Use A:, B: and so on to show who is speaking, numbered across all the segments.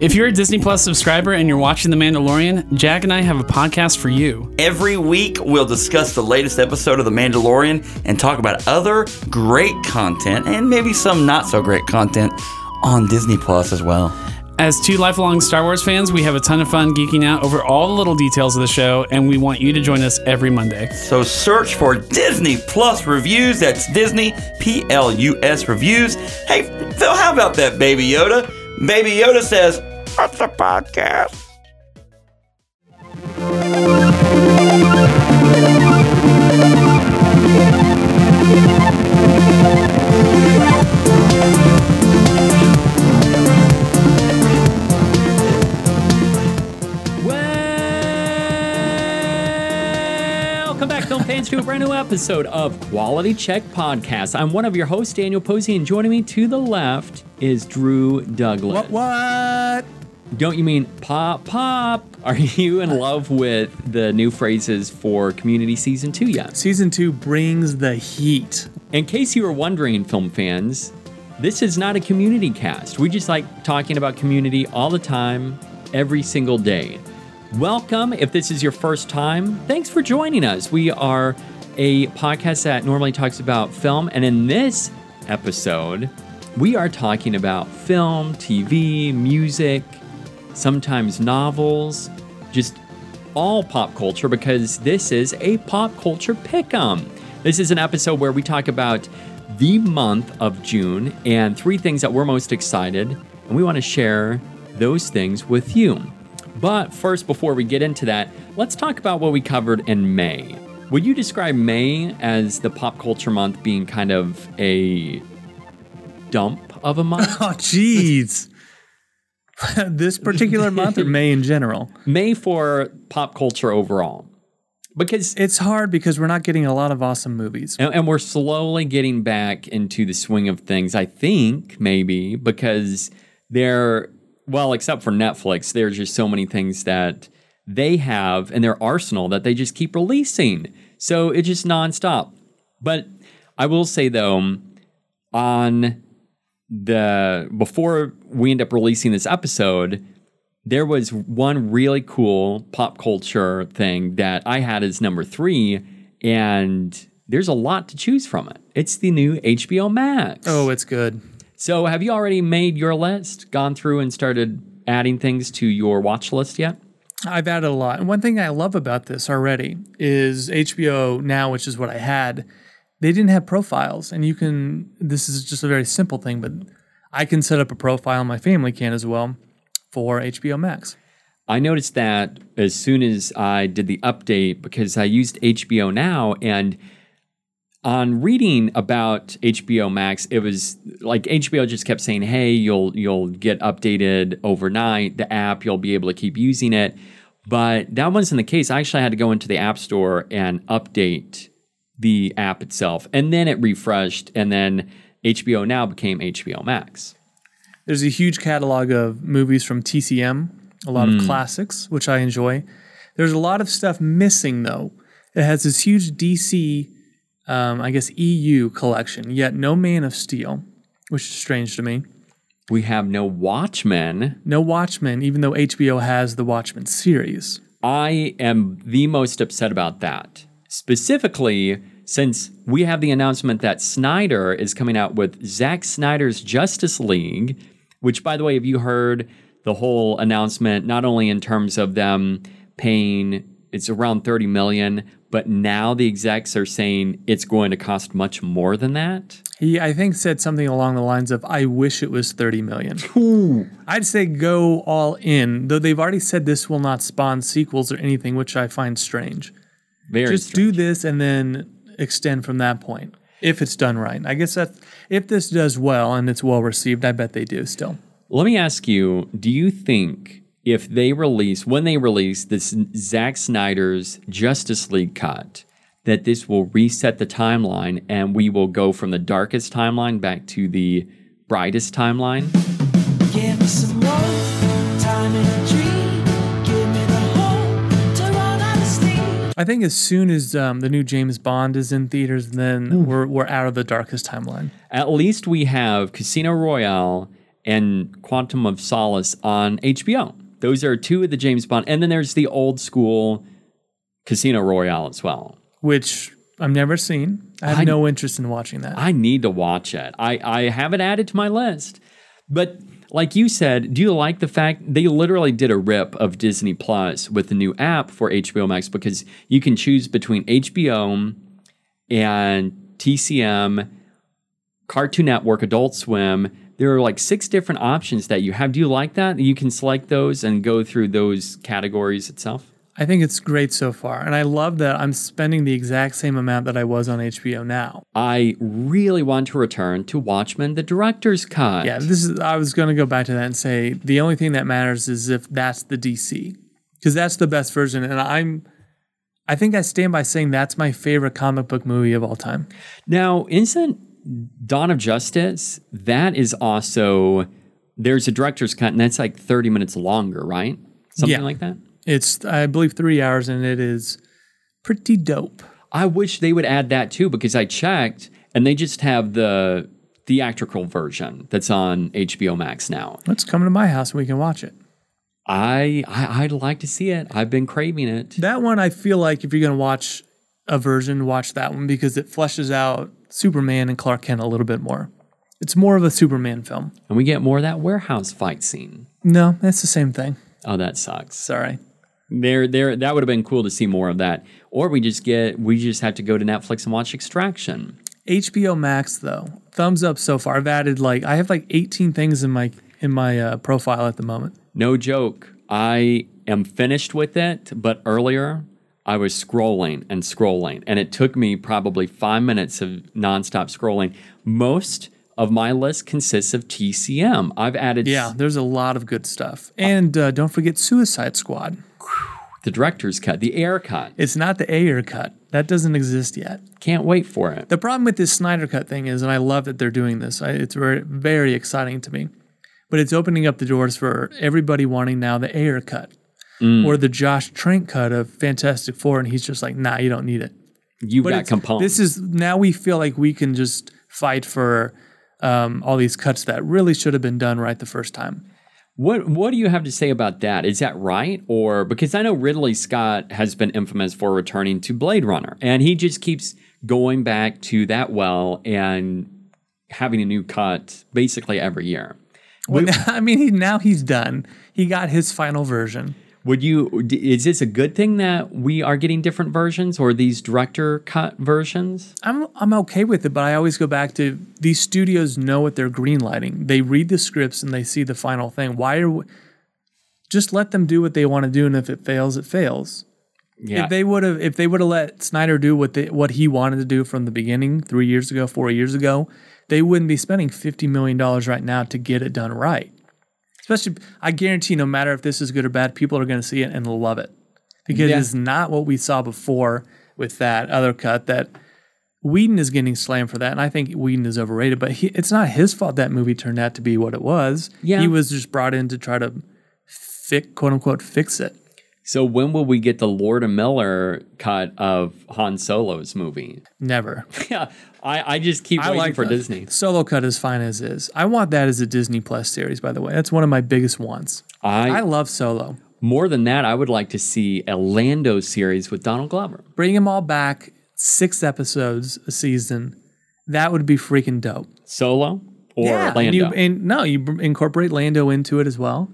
A: If you're a Disney Plus subscriber and you're watching The Mandalorian, Jack and I have a podcast for you.
B: Every week, we'll discuss the latest episode of The Mandalorian and talk about other great content and maybe some not so great content on Disney Plus as well.
A: As two lifelong Star Wars fans, we have a ton of fun geeking out over all the little details of the show, and we want you to join us every Monday.
B: So search for Disney Plus Reviews. That's Disney P L U S Reviews. Hey, Phil, how about that, Baby Yoda? Baby Yoda says, What's a podcast?
C: Welcome back, film fans, to a brand new episode of Quality Check Podcast. I'm one of your hosts, Daniel Posey, and joining me to the left is Drew Douglas.
D: What? What?
C: Don't you mean pop pop? Are you in love with the new phrases for Community Season 2 yet?
D: Season two brings the heat.
C: In case you were wondering, film fans, this is not a community cast. We just like talking about community all the time, every single day. Welcome. If this is your first time, thanks for joining us. We are a podcast that normally talks about film, and in this episode, we are talking about film, TV, music, sometimes novels, just all pop culture because this is a pop culture pick'em. This is an episode where we talk about the month of June and three things that we're most excited, and we want to share those things with you. But first, before we get into that, let's talk about what we covered in May. Would you describe May as the pop culture month being kind of a dump of a month?
D: Oh, jeez. this particular month or May in general?
C: May for pop culture overall. Because
D: It's hard because we're not getting a lot of awesome movies.
C: and, and we're slowly getting back into the swing of things, I think, maybe, because they're, well, except for Netflix, there's just so many things that they have in their arsenal that they just keep releasing. So it's just nonstop. But I will say, though, on the, before we end up releasing this episode, there was one really cool pop culture thing that I had as number three, and there's a lot to choose from it. It's the new HBO Max.
D: Oh, it's good.
C: So, have you already made your list, gone through and started adding things to your watch list yet?
D: I've added a lot. And one thing I love about this already is HBO Now, which is what I had, they didn't have profiles. And you can, this is just a very simple thing, but I can set up a profile, my family can as well, for HBO Max.
C: I noticed that as soon as I did the update because I used HBO Now and on reading about HBO Max, it was like HBO just kept saying, "Hey, you'll you'll get updated overnight. The app, you'll be able to keep using it." But that wasn't the case. I actually had to go into the App Store and update the app itself, and then it refreshed, and then HBO Now became HBO Max.
D: There's a huge catalog of movies from TCM, a lot of classics, which I enjoy. There's a lot of stuff missing, though. It has this huge DC, um, I guess, EU collection, yet no Man of Steel, which is strange to me.
C: We have no Watchmen.
D: No Watchmen, even though HBO has the Watchmen series.
C: I am the most upset about that. Specifically, since we have the announcement that Snyder is coming out with Zack Snyder's Justice League, which, by the way, have you heard the whole announcement, not only in terms of them paying, it's around 30 million, but now the execs are saying it's going to cost much more than that?
D: He, I think, said something along the lines of, "I wish it was thirty million. I'd say go all in, though they've already said this will not spawn sequels or anything, which I find strange.
C: Very
D: Just
C: strange.
D: do this and then extend from that point if it's done right. I guess that if this does well and it's well received, I bet they do still.
C: Let me ask you, do you think if they release, when they release this Zack Snyder's Justice League cut, that this will reset the timeline and we will go from the darkest timeline back to the brightest timeline?
D: I think as soon as um, the new James Bond is in theaters, then we're we're out of the darkest timeline.
C: At least we have Casino Royale and Quantum of Solace on HBO. Those are two of the James Bond. And then there's the old school Casino Royale as well.
D: which I've never seen. I have
C: I-
D: no interest in watching that.
C: I need to watch it. I, I have it added to my list. But like you said, do you like the fact they literally did a rip of Disney Plus with the new app for HBO Max because you can choose between HBO and TCM, Cartoon Network, Adult Swim. There are like six different options that you have. Do you like that? You can select those and go through those categories itself.
D: I think it's great so far. And I love that I'm spending the exact same amount that I was on HBO now.
C: I really want to return to Watchmen, the director's cut.
D: Yeah, this is I was going to go back to that and say the only thing that matters is if that's the DC. Cuz that's the best version and I'm I think I stand by saying that's my favorite comic book movie of all time.
C: Now, isn't Dawn of Justice? That is also there's a director's cut, and that's like 30 minutes longer, right? Something
D: Yeah.
C: like that.
D: It's I believe 3 hours and it is pretty dope.
C: I wish they would add that too, because I checked and they just have the theatrical version that's on HBO Max now.
D: Let's come to my house and we can watch it.
C: I, I I'd like to see it. I've been craving it.
D: That one, I feel like if you're going to watch a version, watch that one because it fleshes out Superman and Clark Kent a little bit more. It's more of a Superman film.
C: And we get more of that warehouse fight scene.
D: No, that's the same thing.
C: Oh, that sucks.
D: Sorry.
C: There, there. That would have been cool to see more of that. Or we just get, we just have to go to Netflix and watch Extraction.
D: HBO Max though, thumbs up so far. I've added like I have like 18 things in my in my uh, profile at the moment.
C: No joke. I am finished with it, but earlier I was scrolling and scrolling, and it took me probably five minutes of nonstop scrolling. Most of my list consists of TCM. I've added
D: Yeah, there's a lot of good stuff. And uh, don't forget Suicide Squad.
C: The director's cut, the Ayer cut.
D: It's not the Ayer cut. That doesn't exist yet.
C: Can't wait for it.
D: The problem with this Snyder cut thing is, and I love that they're doing this. I, it's very, very exciting to me. But it's opening up the doors for everybody wanting now the Ayer cut or the Josh Trank cut of Fantastic Four, and he's just like, nah, you don't need it.
C: You've
D: But
C: got components.
D: This is now we feel like we can just fight for um, all these cuts that really should have been done right the first time.
C: What What do you have to say about that? Is that right, or because I know Ridley Scott has been infamous for returning to Blade Runner, and he just keeps going back to that well and having a new cut basically every year.
D: Well, I mean, he, now he's done. He got his final version.
C: Would you? Is this a good thing that we are getting different versions, or these director cut versions?
D: I'm I'm okay with it, but I always go back to these studios know what they're greenlighting. They read the scripts and they see the final thing. Why are we, just let them do what they want to do, and if it fails, it fails.
C: Yeah,
D: If they would have if they would have let Snyder do what they what he wanted to do from the beginning, three years ago, four years ago, they wouldn't be spending fifty million dollars right now to get it done right. Especially, I guarantee, no matter if this is good or bad, people are going to see it and love it because
C: Yeah.
D: it's not what we saw before with that other cut. That Whedon is getting slammed for that, and I think Whedon is overrated. But he, it's not his fault that movie turned out to be what it was.
C: Yeah.
D: he was just brought in to try to fix, quote unquote, fix it.
C: So when will we get the Lord and Miller cut of Han Solo's movie?
D: Never.
C: Yeah, I, I just keep
D: I
C: waiting
D: like
C: for
D: that.
C: Disney.
D: Solo cut is fine as is. I want that as a Disney Plus series, by the way. That's one of my biggest wants. I
C: I
D: love Solo.
C: more than that, I would like to see a Lando series with Donald Glover.
D: Bring them all back, six episodes a season. That would be freaking dope.
C: Solo or
D: and
C: Lando.
D: You, and no, you incorporate Lando into it as well.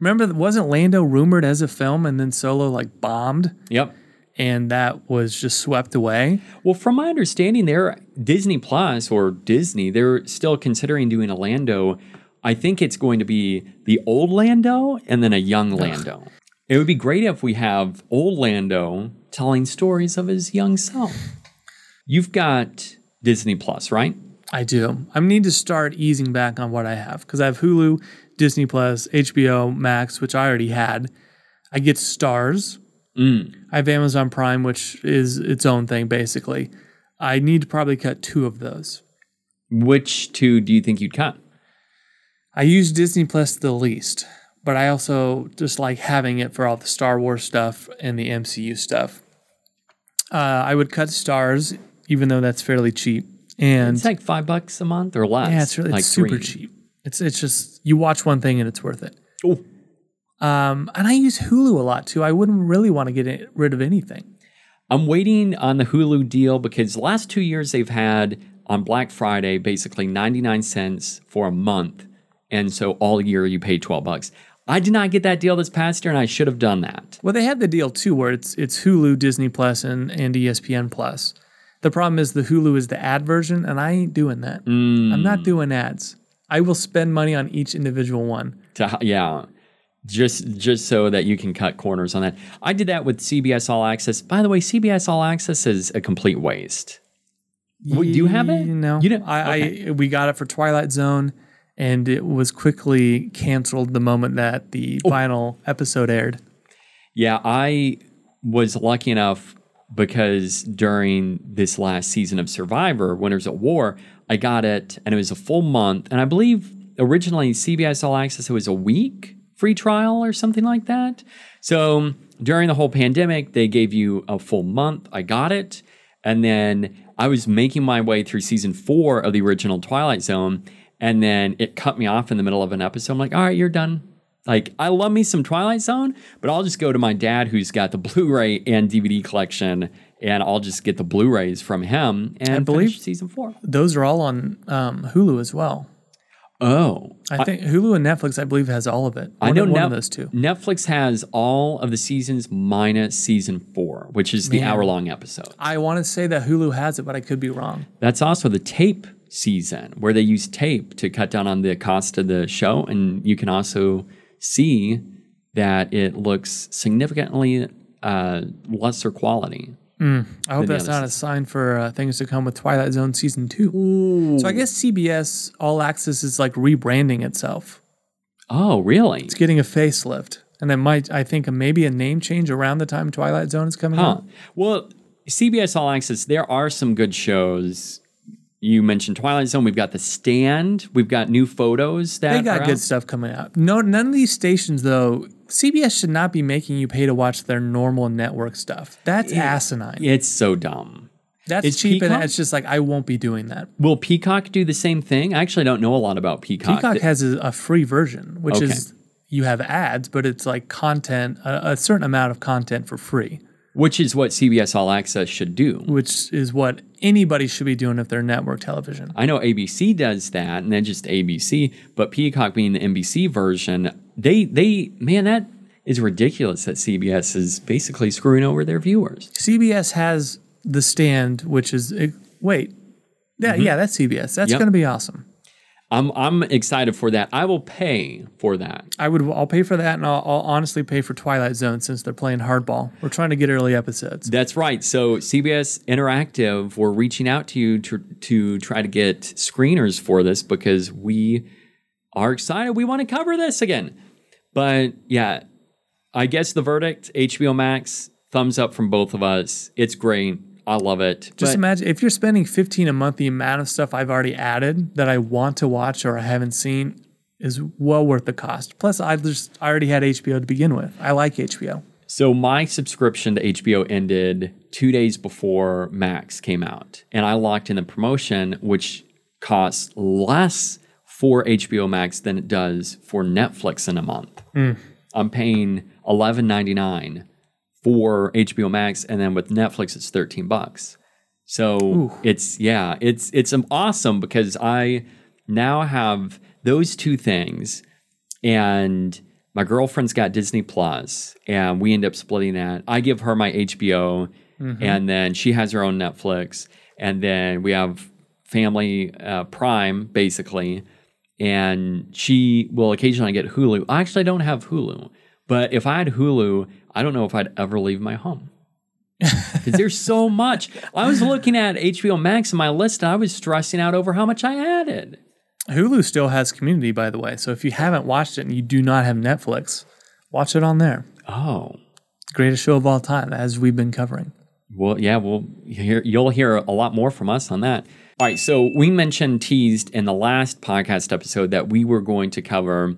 D: Remember, wasn't Lando rumored as a film, and then Solo like bombed,
C: yep.
D: And that was just swept away?
C: Well, from my understanding, they're Disney Plus or Disney. They're still considering doing a Lando. I think it's going to be the old Lando and then a young Lando. It would be great if we have old Lando telling stories of his young self. You've got Disney Plus, right?
D: I do. I need to start easing back on what I have because I have Hulu, Disney Plus, HBO Max, which I already had. I get Starz. I have Amazon Prime, which is its own thing basically. I need to probably cut two of those.
C: Which two do you think you'd cut?
D: I use Disney Plus the least, but I also just like having it for all the Star Wars stuff and the MCU stuff. Uh, I would cut Starz, even though that's fairly cheap. And
C: It's like five bucks a month or less.
D: yeah, it's really
C: like
D: it's super
C: three.
D: cheap. It's it's just you watch one thing and it's worth it.
C: Oh.
D: Um, and I use Hulu a lot too. I wouldn't really want to get rid of anything.
C: I'm waiting on the Hulu deal because the last two years they've had on Black Friday basically 99 cents for a month. And so all year you pay 12 bucks. I did not get that deal this past year and I should have done that.
D: Well, they had the deal too, where it's it's Hulu, Disney Plus, and and ESPN Plus. The problem is the Hulu is the ad version, and I ain't doing that. I'm not doing ads. I will spend money on each individual one.
C: To, yeah. Just just so that you can cut corners on that. I did that with CBS All Access. By the way, CBS All Access is a complete waste. Well, do you have it?
D: No,
C: You didn't?
D: I,
C: Okay.
D: I we got it for Twilight Zone, and it was quickly canceled the moment that the
C: Oh.
D: final episode aired.
C: Yeah, I was lucky enough because during this last season of Survivor, Winners at War, I got it and it was a full month. And I believe originally CBS All Access, it was a week free trial or something like that. So during the whole pandemic, they gave you a full month. I got it. And then I was making my way through season four of the original Twilight Zone. And then it cut me off in the middle of an episode. I'm like, all right, you're done. Like, I love me some Twilight Zone, but I'll just go to my dad who's got the Blu ray and DVD collection, and I'll just get the Blu rays from him and
D: believe-
C: finish season four.
D: Those are all on um, Hulu as well.
C: Oh.
D: I think Hulu and Netflix, I believe, has all of it.
C: I know
D: one
C: Net-
D: of those two.
C: Netflix has all of the seasons minus season four, which is the hour long episode.
D: I want to say that Hulu has it, but I could be wrong.
C: That's also the tape season where they use tape to cut down on the cost of the show. And you can also see that it looks significantly uh, lesser quality.
D: I hope that's not a sign for uh, things to come with Twilight Zone season two. So I guess CBS All Access is like rebranding itself.
C: Oh, really?
D: It's getting a facelift, and it might, I think, maybe a name change around the time Twilight Zone is coming
C: Huh.
D: out.
C: Well, CBS All Access, there are some good shows. You mentioned Twilight Zone. We've got The Stand. We've got new photos that
D: They got good
C: out.
D: stuff coming out. No, none of these stations though. CBS should not be making you pay to watch their normal network stuff. That's asinine.
C: It's so dumb.
D: That's
C: Is
D: cheap,
C: Peacock-
D: and it's just like I won't be doing that.
C: Will Peacock do the same thing? I actually don't know a lot about Peacock.
D: Peacock has a, a free version, which
C: Okay.
D: is you have ads, but it's like content, a, a certain amount of content for free,
C: which is what CBS All Access should do.
D: which is what anybody should be doing if they're network television.
C: I know ABC does that, and then just ABC. But Peacock being the NBC version, they they man, that is ridiculous that CBS is basically screwing over their viewers.
D: CBS has The Stand, which is wait, yeah, yeah, that's CBS. That's
C: Mm-hmm. Yep.
D: going to be awesome.
C: I'm I'm excited for that. I will pay for that.
D: I would. I'll pay for that, and I'll, I'll honestly pay for Twilight Zone since they're playing hardball. We're trying to get early episodes.
C: That's right. So CBS Interactive, we're reaching out to you to to try to get screeners for this because we are excited. We want to cover this again. But yeah, I guess the verdict: HBO Max, thumbs up from both of us. It's great. I love it.
D: Just
C: But-
D: imagine if you're spending 15 a month, the amount of stuff I've already added that I want to watch or I haven't seen is well worth the cost. Plus, I just I already had HBO to begin with. I like HBO.
C: So my subscription to HBO ended two days before Max came out, and I locked in the promotion, which costs less for HBO Max than it does for Netflix in a month. I'm paying eleven ninety nine for HBO Max, and then with Netflix it's thirteen bucks. So it's yeah, it's it's awesome because I now have those two things, and my girlfriend's got Disney Plus, and we end up splitting that. I give her my HBO, and then she has her own Netflix, and then we have Family uh, Prime basically, and she will occasionally get Hulu. I actually don't have Hulu, but if I had Hulu, I don't know if I'd ever leave my home. Because there's so much. I was looking at HBO Max in my list and I was stressing out over how much I added.
D: Hulu still has Community, by the way. So if you haven't watched it and you do not have Netflix, watch it on there.
C: Oh.
D: Greatest show of all time, as we've been covering.
C: Well, yeah, well, hear, you'll hear a lot more from us on that. All right, so we mentioned teased in the last podcast episode that we were going to cover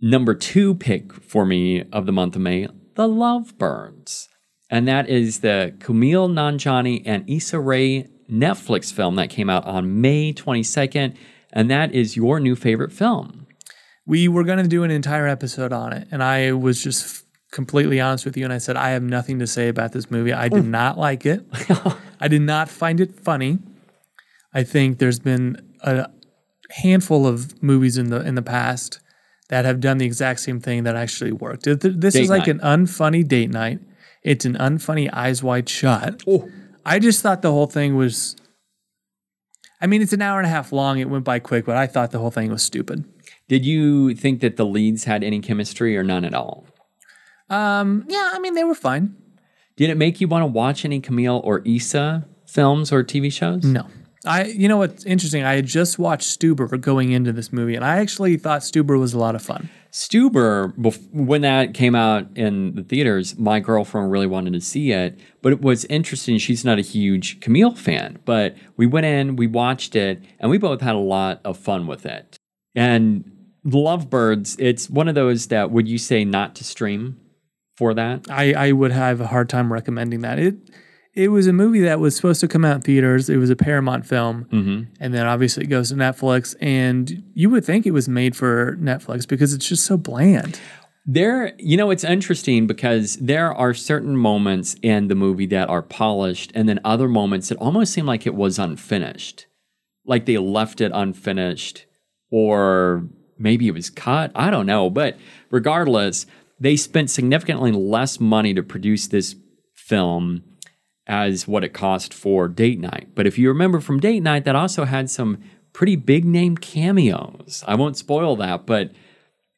C: number two pick for me of the month of May, The Love Lovebirds. And that is the Kumail Nanjiani and Issa Rae Netflix film that came out on May 22nd. and that is your new favorite film.
D: We were going to do an entire episode on it, and I was just completely honest with you, and I said I have nothing to say about this movie. I did not like it. I did not find it funny. I think there's been a handful of movies in the in the past that have done the exact same thing that actually worked. This
C: Date
D: is like
C: night.
D: an unfunny date night. It's an unfunny eyes wide shut.
C: Oh.
D: I just thought the whole thing was. I mean, it's an hour and a half long. It went by quick, but I thought the whole thing was stupid.
C: Did you think that the leads had any chemistry or none at all?
D: Um, yeah, I mean, they were fine.
C: Did it make you want to watch any Kumail or Issa films or TV shows?
D: No. I, you know what's interesting? I had just watched Stuber going into this movie, and I actually thought Stuber was a lot of fun.
C: Stuber, bef- when that came out in the theaters, my girlfriend really wanted to see it. But it was interesting. She's not a huge Kumail fan, but we went in, we watched it, and we both had a lot of fun with it. And Lovebirds, it's one of those that would you say not to stream for that?
D: I, I would have a hard time recommending that. It it was a movie that was supposed to come out in theaters. It was a Paramount film, mm-hmm. and then obviously it goes to Netflix. And you would think it was made for Netflix because it's just so bland.
C: There, you know, it's interesting because there are certain moments in the movie that are polished, and then other moments that almost seem like it was unfinished. Like they left it unfinished, or maybe it was cut. I don't know. But regardless, they spent significantly less money to produce this film as what it cost for Date Night. But if you remember from Date Night, that also had some pretty big name cameos. I won't spoil that, but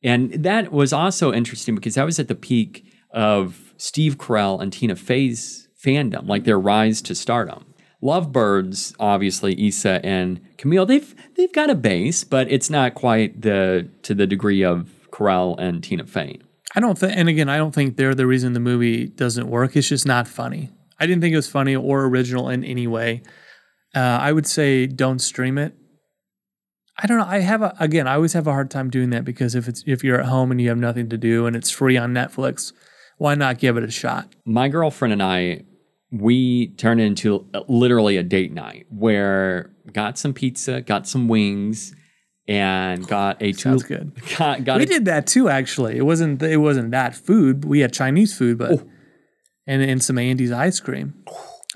C: and that was also interesting because that was at the peak of Steve Carell and Tina Fey's fandom, like their rise to stardom. Lovebirds, obviously, Issa and Kumail, they've they've got a base, but it's not quite the to the degree of Carell and Tina Fey.
D: I don't think, and again, I don't think they're the reason the movie doesn't work. It's just not funny. I didn't think it was funny or original in any way. Uh, I would say don't stream it. I don't know. I have a, again, I always have a hard time doing that because if it's if you're at home and you have nothing to do and it's free on Netflix, why not give it a shot?
C: my girlfriend and I, we turned it into literally a date night where got some pizza, got some wings, and got a two.
D: Sounds good.
C: Got, got
D: we
C: a,
D: did that too. Actually, it wasn't it wasn't that food. We had Chinese food, but and and some Andy's ice cream.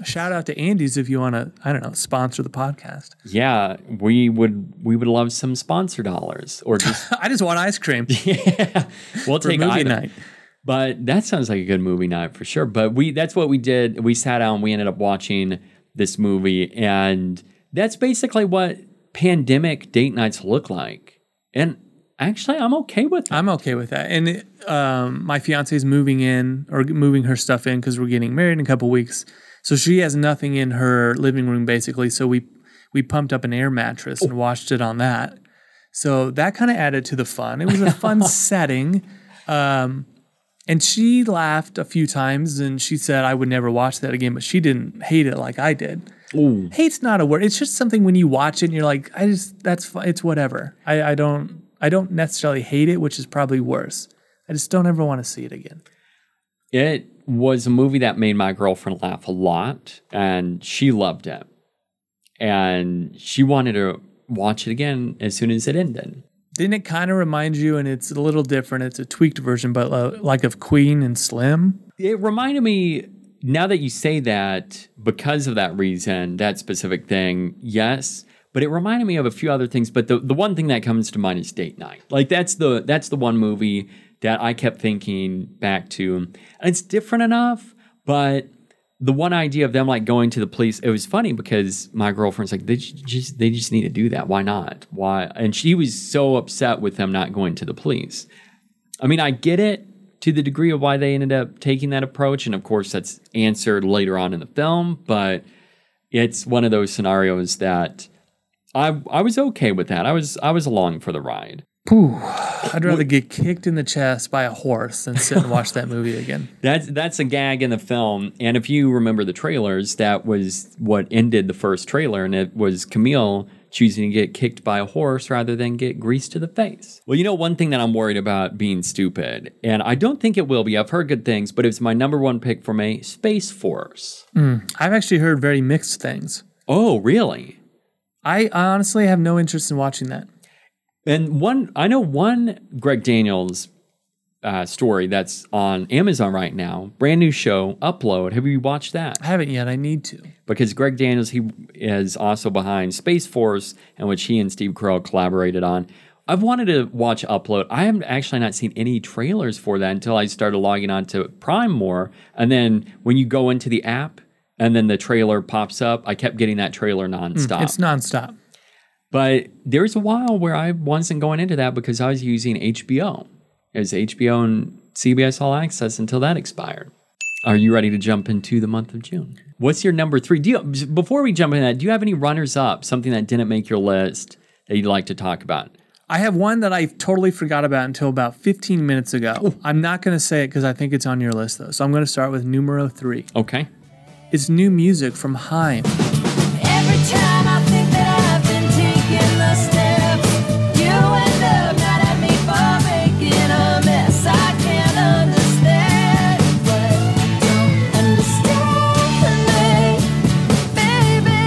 D: Shout out to Andy's if you want to. I don't know, sponsor the podcast.
C: Yeah, we would we would love some sponsor dollars or just
D: I just want ice cream
C: yeah, we'll take
D: movie
C: either.
D: night.
C: But that sounds like a good movie night for sure. But we that's what we did. We sat down, we ended up watching this movie, and that's basically what pandemic date nights look like. And actually, I'm okay with it.
D: I'm okay with that. And it, um, my fiance is moving in or moving her stuff in because we're getting married in a couple weeks. So she has nothing in her living room basically. So we we pumped up an air mattress and watched it on that. So that kind of added to the fun. It was a fun setting. Um, and she laughed a few times and she said I would never watch that again, but she didn't hate it like I did. Hate's not a word. It's just something when you watch it and you're like, I just that's fine. It's whatever. I, I don't I don't necessarily hate it, which is probably worse. I just don't ever want to see it again.
C: It was a movie that made my girlfriend laugh a lot, and she loved it. And she wanted to watch it again as soon as it ended.
D: Didn't it kind of remind you? And it's a little different. It's a tweaked version, but uh, like of Queen and Slim.
C: It reminded me, now that you say that, because of that reason, that specific thing, yes. But it reminded me of a few other things. But the, the one thing that comes to mind is Date Night. Like that's the that's the one movie that I kept thinking back to. And it's different enough, but the one idea of them like going to the police, it was funny because my girlfriend's like, they just they just need to do that. Why not? Why? And she was so upset with them not going to the police. I mean, I get it to the degree of why they ended up taking that approach, and of course, that's answered later on in the film. But it's one of those scenarios that I I was okay with that. I was I was along for the ride.
D: I'd rather get kicked in the chest by a horse than sit and watch that movie again.
C: That's that's a gag in the film, and if you remember the trailers, that was what ended the first trailer, and it was Kumail choosing to get kicked by a horse rather than get greased to the face. Well, you know, one thing that I'm worried about being stupid, and I don't think it will be. I've heard good things, but it's my number one pick for me: Space Force. Hmm.
D: I've actually heard very mixed things.
C: Oh, really?
D: I honestly have no interest in watching that.
C: And one, I know one Greg Daniels uh, story that's on Amazon right now. Brand new show, Upload. Have you watched that?
D: I haven't yet. I need to.
C: Because Greg Daniels, he is also behind Space Force, in which he and Steve Carell collaborated on. I've wanted to watch Upload. I haven't actually not seen any trailers for that until I started logging on to Prime more. And then when you go into the app and then the trailer pops up, I kept getting that trailer hmm, nonstop.
D: It's nonstop.
C: But there's a while where I wasn't going into that because I was using HBO. It was HBO and CBS All Access until that expired. Are you ready to jump into the month of June? What's your number three? Do you, before we jump into that, do you have any runners up, something that didn't make your list that you'd like to talk about?
D: I have one that I totally forgot about until about 15 minutes ago. I'm not going to say it because I think it's on your list, though. So I'm going to start with numero three.
C: Okay.
D: It's new music from Haim.
E: Every time I think that I've been taking the steps, you end up mad at me for making a mess. I can't understand, but don't understand me, baby.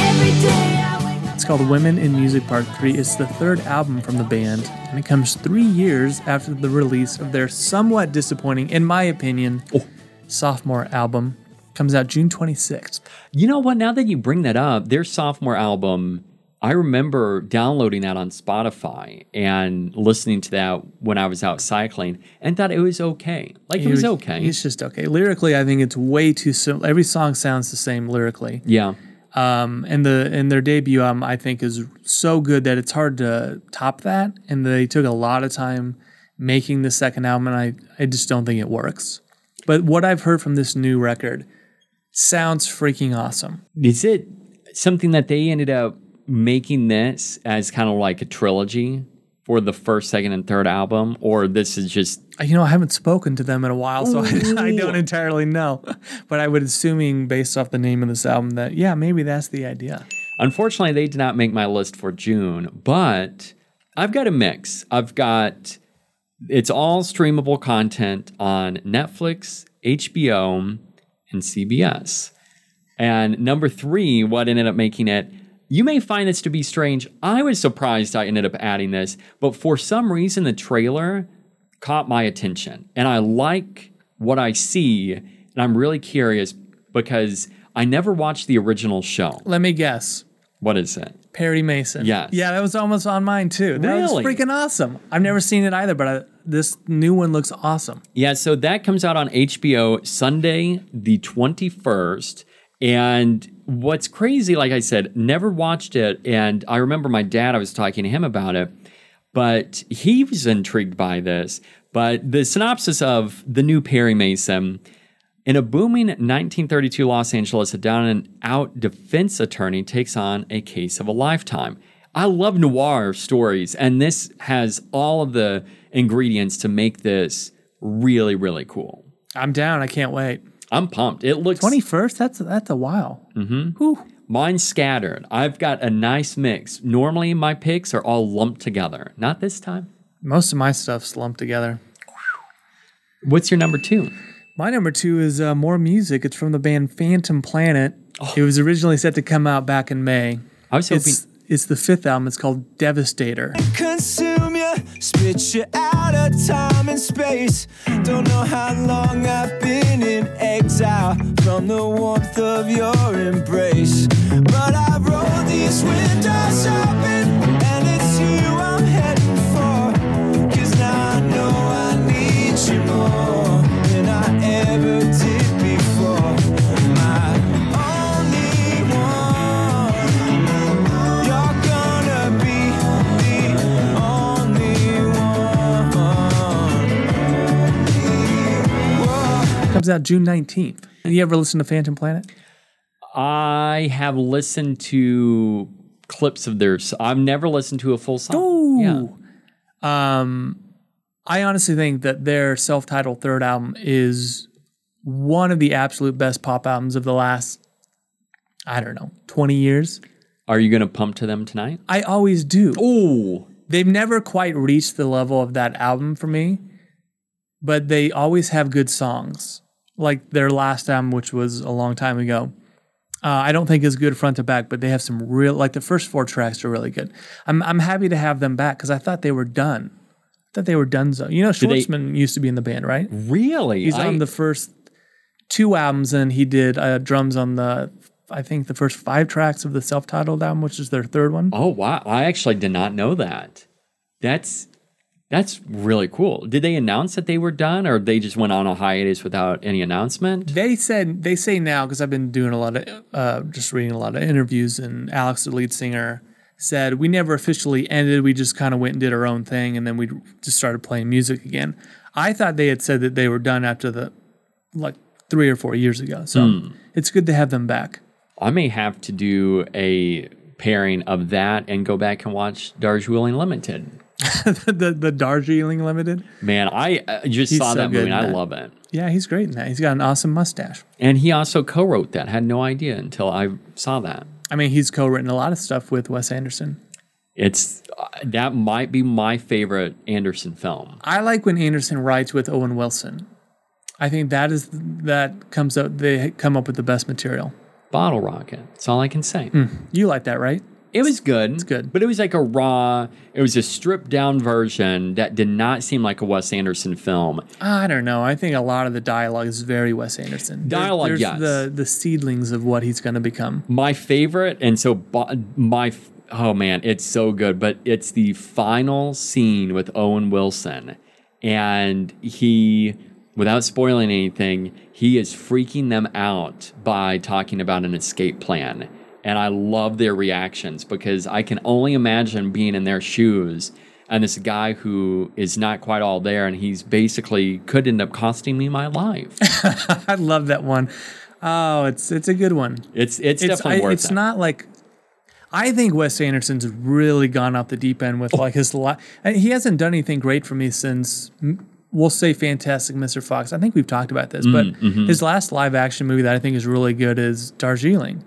E: Every day I wake up.
D: It's called Women in Music Part 3. It's the third album from the band, and it comes three years after the release of their somewhat disappointing, in my opinion, oh. Sophomore album. Comes out June 26th.
C: You know what? Now that you bring that up, their sophomore album, I remember downloading that on Spotify and listening to that when I was out cycling and thought it was okay. Like it was okay.
D: It's just okay. Lyrically, I think it's way too simple. Every song sounds the same lyrically.
C: yeah.
D: Um, and the and their debut album, I think, is so good that it's hard to top that. And they took a lot of time making the second album, and I, I just don't think it works. But what I've heard from this new record sounds freaking awesome.
C: Is it something that they ended up making this as kind of like a trilogy for the first, second, and third album? Or this is just
D: Uh, You know, I haven't spoken to them in a while, so I, I don't entirely know. But I would assuming based off the name of this album that yeah, maybe that's the idea.
C: Unfortunately, they did not make my list for June, but I've got a mix. I've got it's all streamable content on Netflix, HBO, and CBS. And number three, what ended up making it, you may find this to be strange. I was surprised I ended up adding this, but for some reason, the trailer caught my attention. And I like what I see, and I'm really curious because I never watched the original show.
D: Let me guess.
C: What is it?
D: Perry Mason.
C: Yes.
D: Yeah, that was almost on mine too. That
C: Really?
D: was freaking awesome. I've never seen it either, but I, this new one looks awesome.
C: Yeah, so that comes out on HBO Sunday, the 21st. And what's crazy, like I said, never watched it. And I remember my dad, I was talking to him about it, but he was intrigued by this. But the synopsis of the new Perry Mason in a booming 1932 Los Angeles, a down and out defense attorney takes on a case of a lifetime. I love noir stories, and this has all of the ingredients to make this really, really cool.
D: I'm down. I can't wait.
C: I'm pumped. It looks
D: Twenty first. That's that's a while. Mm-hmm. Whew.
C: Mine's scattered. I've got a nice mix. Normally, my picks are all lumped together. Not this time.
D: Most of my stuff's lumped together.
C: What's your number two?
D: My number two is uh, more music. It's from the band Phantom Planet. It was originally set to come out back in May.
C: I was hoping.
D: It's it's the fifth album. It's called Devastator.
F: consume you, spit you out of time and space. Don't know how long I've been in exile from the warmth of your embrace. But I rolled these windows open,
D: out June nineteenth. You ever listen to Phantom Planet?
C: I have listened to clips of theirs. I've never listened to a full song. Yeah.
D: Um, I honestly think that their self-titled third album is one of the absolute best pop albums of the last, I don't know, twenty years.
C: Are you going to pump to them tonight?
D: I always do.
C: Oh,
D: They've never quite reached the level of that album for me, but they always have good songs. Like their last album, which was a long time ago, Uh, I don't think is good front to back, but they have some real like the first four tracks are really good. I'm I'm happy to have them back because I thought they were they thought they were done. So you know,
C: they-
D: Schwartzman used to be in the band, right?
C: Really?
D: He's
C: I-
D: on the first two albums, and he did uh, drums on the I think the first five tracks of the self-titled album, which is their third one.
C: Oh wow! I actually did not know that. That's that's really cool. Did they announce that they were done, or they just went on a hiatus without any announcement?
D: They said they say now because I've been doing a lot of uh, just reading a lot of interviews, and Alex, the lead singer, said we never officially ended. We just kind of went and did our own thing, and then we just started playing music again. I thought they had said that they were done after the like three or four years ago. So it's good to have them back.
C: I may have to do a pairing of that and go back and watch Darjeeling Limited.
D: the the Darjeeling Limited.
C: Man, I uh, just
D: He's
C: saw
D: so
C: that movie I
D: that.
C: love it.
D: Yeah, he's great in that. He's got an awesome mustache.
C: And he also co-wrote that. Had no idea until I saw that.
D: I mean, he's co-written a lot of stuff with Wes Anderson.
C: It's uh, that might be my favorite Anderson film.
D: I like when Anderson writes with Owen Wilson. I think that is that comes up. They come up with the best material.
C: Bottle Rocket. That's all I can say.
D: You like that, right?
C: It was good. It's
D: good.
C: But it was like a raw, it was a stripped down version that did not seem like a Wes Anderson film.
D: I don't know. I think a lot of the dialogue is very Wes Anderson. There-
C: Dialogue,
D: there's
C: yes.
D: the the seedlings of what he's going to become.
C: My favorite, and so my, oh man, it's so good, but it's the final scene with Owen Wilson. And he, without spoiling anything, he is freaking them out by talking about an escape plan. And I love their reactions because I can only imagine being in their shoes and this guy who is not quite all there and he's basically could end up costing me my life.
D: I love that one. Oh, it's it's a good one.
C: It's it's,
D: It's
C: definitely
D: I-
C: worth
D: it's
C: it.
D: It's not like I think Wes Anderson's really gone off the deep end with like his li and He hasn't done anything great for me since mm, we'll say Fantastic Mr. Fox. I think we've talked about this, but
C: Mm-hmm.
D: his last live action movie that I think is really good is Darjeeling.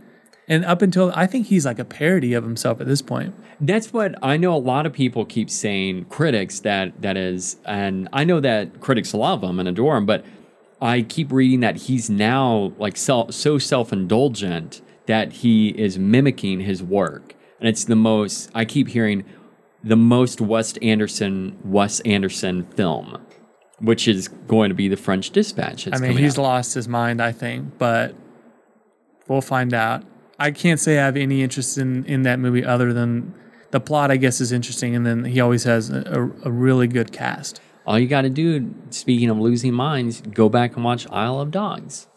D: And up until I think he's like a parody of himself at this point.
C: That's what I know. A lot of people keep saying critics that that is, and I know that critics love him and adore him, but I keep reading that he's now like self, so self indulgent that he is mimicking his work, and it's the most. I keep hearing the most Wes Anderson Wes Anderson film, which is going to be the French Dispatch.
D: I mean, he's
C: out.
D: lost his mind, I think, but we'll find out. I can't say I have any interest in, in that movie other than the plot, I guess, is interesting. And then he always has a, a, really good cast.
C: All you got to do, speaking of losing minds, go back and watch Isle of Dogs.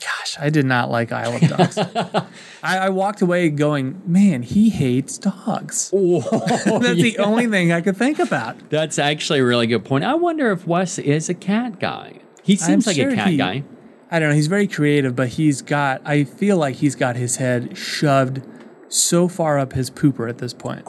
D: Gosh, I did not like Isle of Dogs. I, I walked away going, man, he hates dogs. That's the only thing I could think about.
C: That's actually a really good point. I wonder if Wes is a cat guy. He seems
D: I'm
C: like
D: sure
C: a cat
D: he-
C: guy.
D: I don't know. He's very creative, but he's got, I feel like he's got his head shoved so far up his pooper at this point.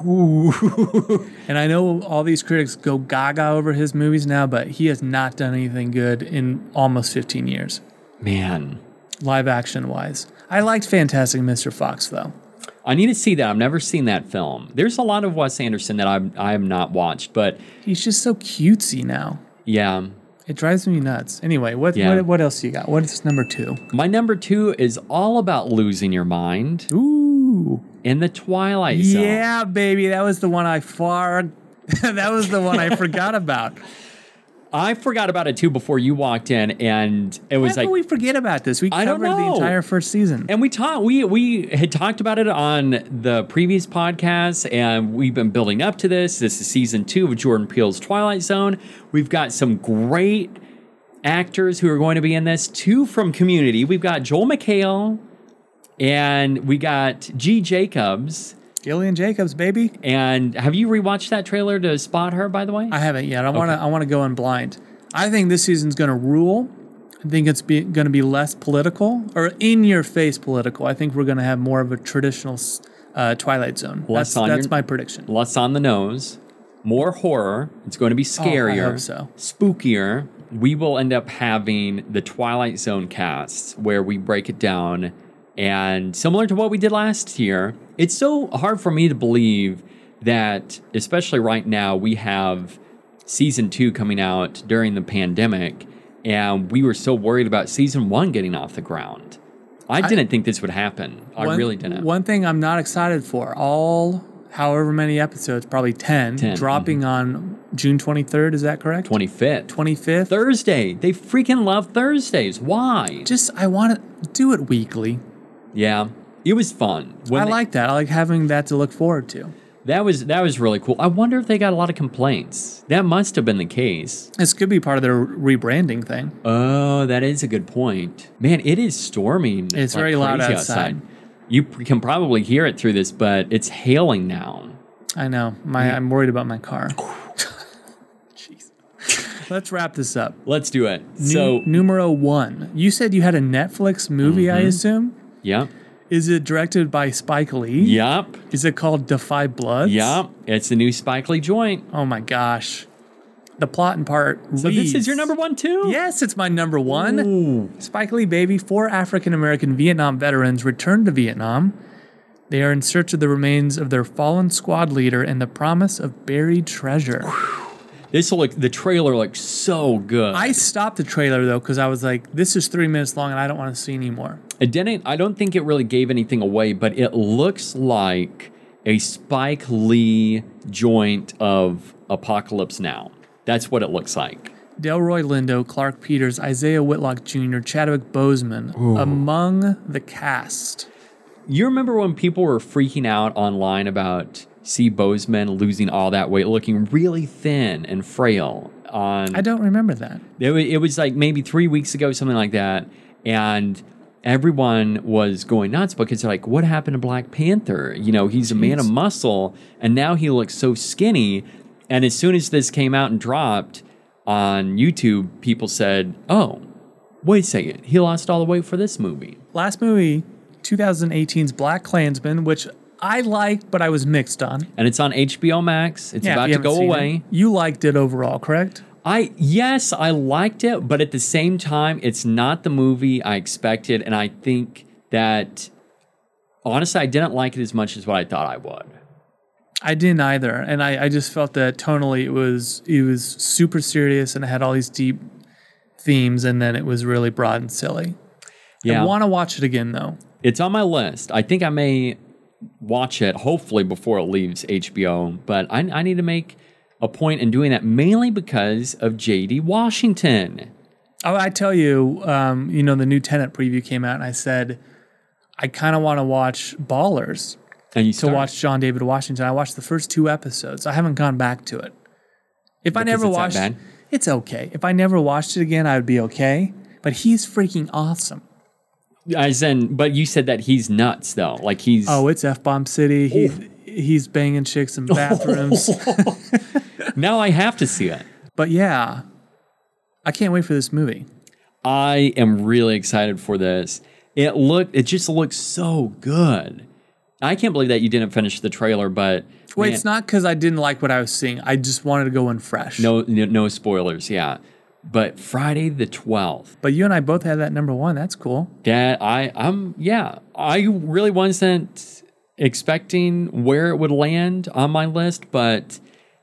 D: and I know all these critics go gaga over his movies now, but he has not done anything good in almost 15 years,
C: Man,
D: live action wise. I liked Fantastic Mr. Fox, though.
C: I need to see that. I've never seen that film. There's a lot of Wes Anderson that I've I have not watched, but
D: He's just so cutesy now.
C: yeah.
D: It drives me nuts. Anyway, what,
C: Yeah.
D: what, what else you got? What's number two?
C: My number two is all about losing your mind
D: Ooh.
C: in the Twilight Zone.
D: Yeah, baby. That was the one I far. that was the one I forgot about.
C: I forgot about it too before you walked in, and it was
D: did
C: like
D: we forget about this? We
C: I
D: covered the entire first season.
C: And we talked we we had talked about it on the previous podcast and we've been building up to this. This is season 2 of Jordan Peele's Twilight Zone. We've got some great actors who are going to be in this. Two from Community. We've got Joel McHale and we got G Jacobs.
D: Gillian Jacobs, baby.
C: And have you rewatched that trailer to spot her by the way?
D: I haven't yet. I want to. I want to go in blind. I think this season's going to rule. I think it's going to be less political or in your face political. I think we're going to have more of a traditional uh, Twilight Zone.
C: Less
D: That's, that's
C: your-
D: my prediction.
C: less on the nose, more horror. It's going to be scarier,
D: Oh, so.
C: spookier. We will end up having the Twilight Zone casts where we break it down. And similar to what we did last year, it's so hard for me to believe that, especially right now, we have season two coming out during the pandemic. And we were so worried about season one getting off the ground. I didn't think this would happen. I
D: One-
C: really didn't.
D: One thing I'm not excited for all however many episodes, probably 10,
C: 10,
D: dropping mm-hmm. on June 23rd. Is that correct?
C: 25th.
D: 25th.
C: Thursday. They freaking love Thursdays. Why?
D: Just, I want to do it weekly.
C: Yeah. It was fun. When
D: I
C: they-
D: like that. I like having that to look forward to.
C: that was that was really cool. I wonder if they got a lot of complaints. That must have been the case.
D: This could be part of their rebranding thing.
C: Oh, that is a good point. Man, it is storming.
D: It's very loud
C: crazy
D: outside.
C: You can probably hear it through this, but it's hailing now.
D: I know. My I'm worried about my car. Jeez. Let's wrap this up.
C: Let's do it.
D: Nu-
C: So,
D: numero one. You said you had a Netflix movie, I mm-hmm. assume.
C: Yep,
D: Is it directed by Spike Lee?
C: yep,
D: Is it called Da 5 Bloods?
C: yep. It's the new Spike Lee joint.
D: Oh my gosh. The plot and part.
C: So this is your number one too.
D: Yes, it's my number one.
C: Ooh.
D: Spike Lee, baby. Four African American Vietnam veterans return to Vietnam. They are in search of the remains of their fallen squad leader and the promise of buried treasure.
C: This look. The trailer looks so good.
D: I stopped the trailer though because I was like, this is three minutes long and I don't want to see anymore.
C: It didn't. I don't think it really gave anything away, but it looks like a Spike Lee joint of Apocalypse Now. That's what it looks like.
D: Delroy Lindo, Clarke Peters, Isaiah Whitlock Jr., Chadwick Boseman among the cast.
C: You remember when people were freaking out online about C. Boseman losing all that weight, looking really thin and frail? On
D: I don't remember that.
C: it, it was like maybe three weeks ago, something like that, and everyone was going nuts because they're like, "What happened to Black Panther? You know, he's a man of muscle, and now he looks so skinny." And as soon as this came out and dropped on YouTube, people said, "Oh, wait a second, he lost all the weight for this movie."
D: Last movie, 2018's BlacKkKlansman, which I liked, but I was mixed on.
C: and it's on HBO Max. It's
D: Yeah, if
C: about
D: you
C: to
D: haven't
C: go
D: seen it.
C: away.
D: You liked it overall, correct?
C: I yes, I liked it, but at the same time, it's not the movie I expected, and I think that honestly, I didn't like it as much as what I thought I would.
D: I didn't either, and I, I just felt that tonally it was it was super serious and it had all these deep themes, and then it was really broad and silly.
C: Yeah,
D: I want to watch it again though.
C: it's on my list. I think I may watch it hopefully before it leaves HBO, but I, I need to make a point in doing that mainly because of JD Washington.
D: Oh, I tell you, um, you know, the new Tenet preview came out, and I said I kind of want to watch Ballers
C: And you
D: to
C: start-
D: watch John David Washington. I watched the first two episodes. I haven't gone back to it. If I never watched, it's okay. If I never watched it again, I would be okay. But he's freaking awesome.
C: As in, but you said that he's nuts though. Like he's
D: Oh, it's F Bomb City. He, oh. he's banging chicks in bathrooms.
C: now I have to see it.
D: but yeah, I can't wait for this movie.
C: I am really excited for this. It looked it just looks so good. I can't believe that you didn't finish the trailer, but
D: Wait,
C: man,
D: it's not because I didn't like what I was seeing. I just wanted to go in fresh.
C: no no no spoilers, yeah. But Friday the 12th.
D: But you and I both had that number one. That's cool.
C: That I I'm yeah, I really wasn't expecting where it would land on my list, but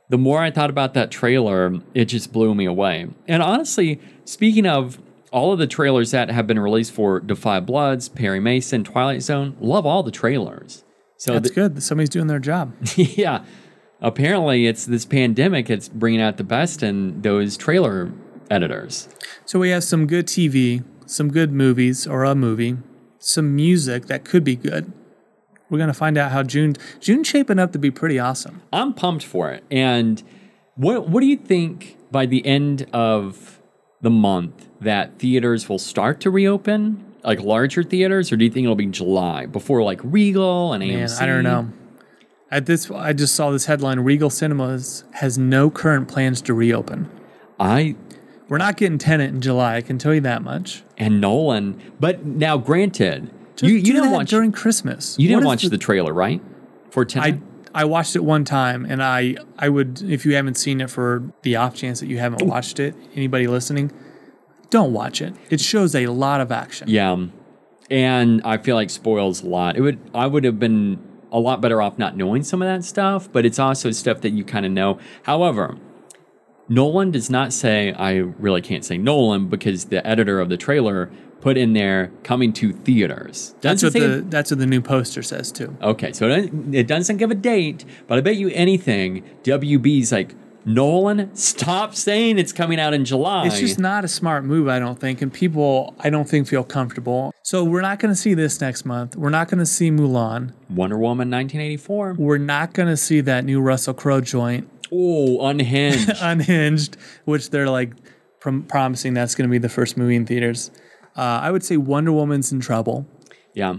C: the more I thought about that trailer, it just blew me away. And honestly, speaking of all of the trailers that have been released for Da 5 Bloods, Perry Mason, Twilight Zone, love all the trailers. So
D: That's
C: the-
D: good. Somebody's doing their job.
C: yeah. Apparently, it's this pandemic. It's bringing out the best in those trailer editors.
D: So we have some good TV, some good movies or a movie, some music that could be good. We're gonna find out how June June's shaping up to be pretty awesome.
C: I'm pumped for it. And what what do you think by the end of the month that theaters will start to reopen, like larger theaters, or do you think it'll be July before like Regal and
D: Man,
C: AMC?
D: I don't know. At this, I just saw this headline: Regal Cinemas has no current plans to reopen.
C: I
D: We're not getting Tenet in July. I can tell you that much.
C: and Nolan, but now granted,
D: Just
C: you you didn't watch
D: during Christmas.
C: you didn't watch the, trailer, right? For
D: I I watched it one time, and I I would if you haven't seen it for the off chance that you haven't watched it, anybody listening, don't watch it. It shows a lot of action.
C: Yeah. Um, and I feel like spoils a lot. It would I would have been a lot better off not knowing some of that stuff, but it's also stuff that you kind of know. However, Nolan does not say I really can't say Nolan because the editor of the trailer put in there coming to theaters.
D: That's
C: Doesn't
D: what the that's what the new poster says too.
C: Okay, so it doesn't- it doesn't give a date, but I bet you anything, WB's like, Nolan, stop saying it's coming out in July.
D: It's just not a smart move, I don't think, and people I don't think feel comfortable. So we're not going to see this next month. We're not going to see Mulan.
C: Wonder Woman 1984.
D: We're not going to see that new Russell Crowe joint,
C: Oh, unhinged.
D: Unhinged, which they're like prom- promising that's going to be the first movie in theaters. Uh, I would say Wonder Woman's in trouble.
C: yeah.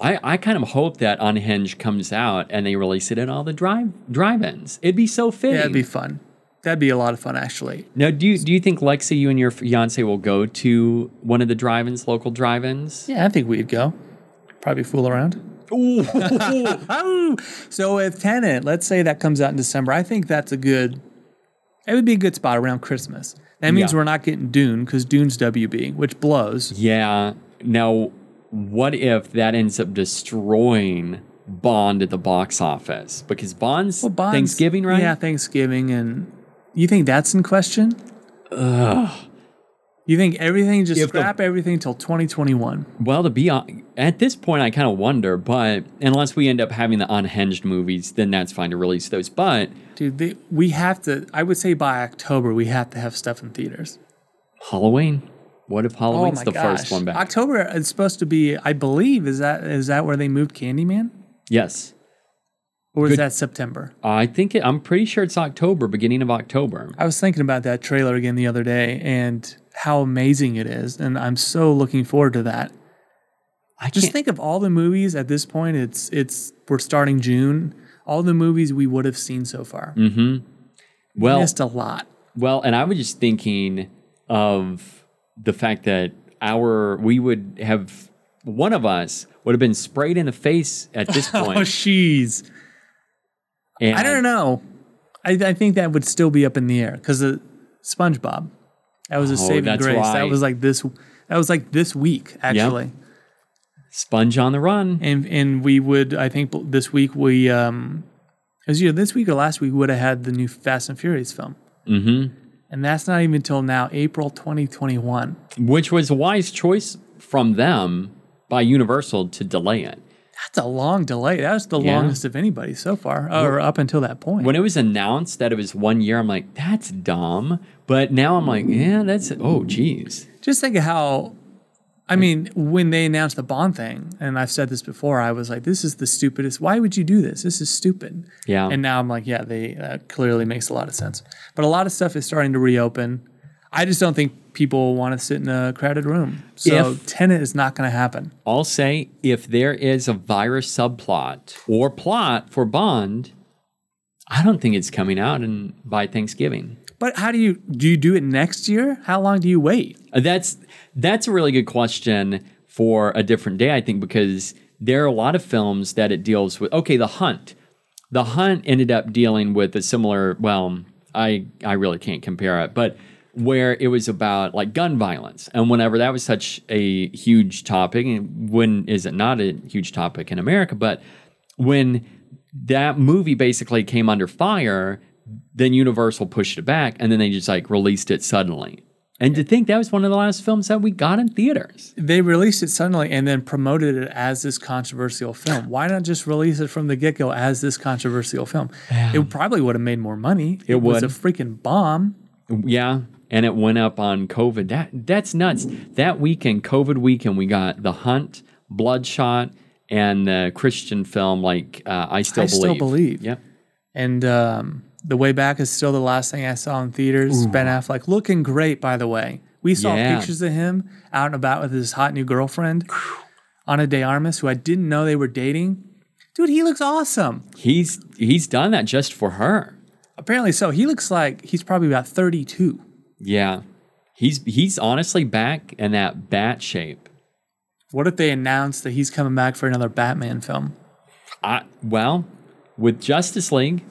C: I, I kind of hope that Unhinged comes out and they release it at all the drive drive-ins. It'd be so fitting.
D: Yeah, it'd be fun. That'd be a lot of fun, actually.
C: now, do you, do you think Lexi, you and your fiance will go to one of the drive-ins, local drive-ins?
D: Yeah, I think we'd go. Probably fool around. Ooh. so if Tenet, let's say that comes out in December, I think that's a good. It would be a good spot around Christmas. That means
C: Yeah.
D: we're not getting Dune because Dune's WB, which blows.
C: Yeah. Now, what if that ends up destroying Bond at the box office? Because Bond's,
D: Well, Bond's-
C: Thanksgiving, right?
D: Yeah, Thanksgiving, and you think that's in question? You think everything just scrap everything till 2021?
C: Well, to be hon- at this point, I kind of wonder, but unless we end up having the unhinged movies, then that's fine to release those. But
D: Dude, they, we have to. I would say by October we have to have stuff in theaters.
C: Halloween, what if
D: Oh
C: Halloween's
D: my
C: the
D: gosh!
C: first one back?
D: October is supposed to be. I believe is that is that where they moved Candyman,
C: yes,
D: or is
C: Good.
D: that September?
C: I think it, I'm pretty sure it's October, beginning of October.
D: I was thinking about that trailer again the other day and how amazing it is, and I'm so looking forward to that.
C: I
D: Just think of all the movies at this point. It's it's we're starting June. All the movies we would have seen so far. Hmm.
C: well,
D: Missed a lot.
C: Well, and I was just thinking of the fact that our we would have one of us would have been sprayed in the face at this point.
D: Oh,
C: point. And
D: I don't know. I, I think that would still be up in the air because of SpongeBob. That was a
C: Oh,
D: saving grace. That was like this. That was like this week actually.
C: Sponge on the run.
D: And and we would. I think this week we um, it was either this week or last week we would have had the new Fast and Furious film.
C: Mm-hmm.
D: And that's not even until now, April 2021.
C: Which was a wise choice from them by Universal to delay it.
D: That's a long delay. That was the
C: Yeah.
D: longest of anybody so far, or up until that point.
C: When it was announced that it was one year, I'm like, that's dumb. But now I'm like, yeah, that's oh geez.
D: just think of how I mean, when they announced the Bond thing, and I've said this before, I was like, "This is the stupidest. Why would you do this? This is stupid."
C: Yeah.
D: And now I'm like, "Yeah, they uh, clearly makes a lot of sense." But a lot of stuff is starting to reopen. I just don't think people want to sit in a crowded room. So
C: If-
D: Tenet is not going to happen.
C: I'll say if there is a virus subplot or plot for Bond, I don't think it's coming out in, by Thanksgiving.
D: But how do you do? You do it next year? How long do you wait?
C: Uh, That's that's a really good question for a different day, I think, because there are a lot of films that it deals with. Okay, The Hunt. The Hunt ended up dealing with a similar. Well, I I really can't compare it, but where it was about like gun violence, and whenever that was such a huge topic, and when is it not a huge topic in America? But when that movie basically came under fire, then Universal pushed it back, and then they just like released it suddenly. And to think that was one of the last films that we got in theaters.
D: They released it suddenly and then promoted it as this controversial film. Why not just release it from the get go as this controversial film? It probably would have made more money. It, was
C: would.
D: a freaking bomb.
C: Yeah, and it went up on COVID. That that's nuts. That weekend, COVID weekend, we got The Hunt, Bloodshot, and the Christian film like uh, I Still believe.
D: I
C: Believe.
D: Still Believe.
C: Yep.
D: And um, The Way Back is still the last thing I saw in theaters. Ben Affleck looking great, by the way. We saw
C: Yeah.
D: pictures of him out and about with his hot new girlfriend, Ana de Armas, who I didn't know they were dating. Dude, he looks awesome.
C: He's he's done that just for her.
D: Apparently so. He looks like he's probably about 32.
C: Yeah. He's he's honestly back in that bat shape.
D: What if they announce that he's coming back for another Batman film?
C: I well, with Justice League,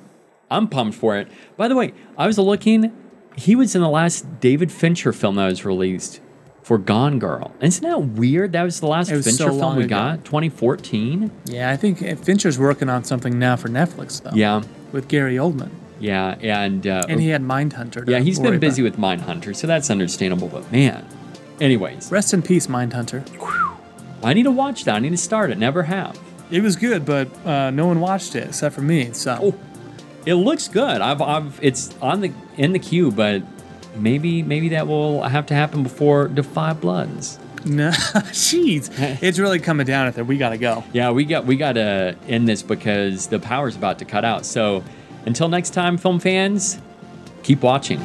C: I'm pumped for it. By the way, I was looking. He was in the last David Fincher film that was released for Gone Girl. Isn't that weird? That was the last
D: was
C: Fincher
D: so
C: film we
D: ago.
C: got, 2014.
D: Yeah, I think Fincher's working on something now for Netflix, though.
C: Yeah,
D: With Gary Oldman.
C: Yeah, and uh,
D: And he had Mindhunter.
C: yeah, he's been busy
D: about.
C: with Mindhunter, so that's understandable. But man, Anyways,
D: Rest in peace, Mindhunter.
C: I need to watch that. I need to start it. Never have.
D: It was good, but uh, no one watched it except for me. So
C: Oh, it looks good. I've, I've, it's on the in the queue, but maybe, maybe that will have to happen before Da 5 Bloods.
D: no, jeez, it's really coming down at there. We gotta go.
C: Yeah, we got we got to end this because the power's about to cut out. So, until next time, film fans, keep watching.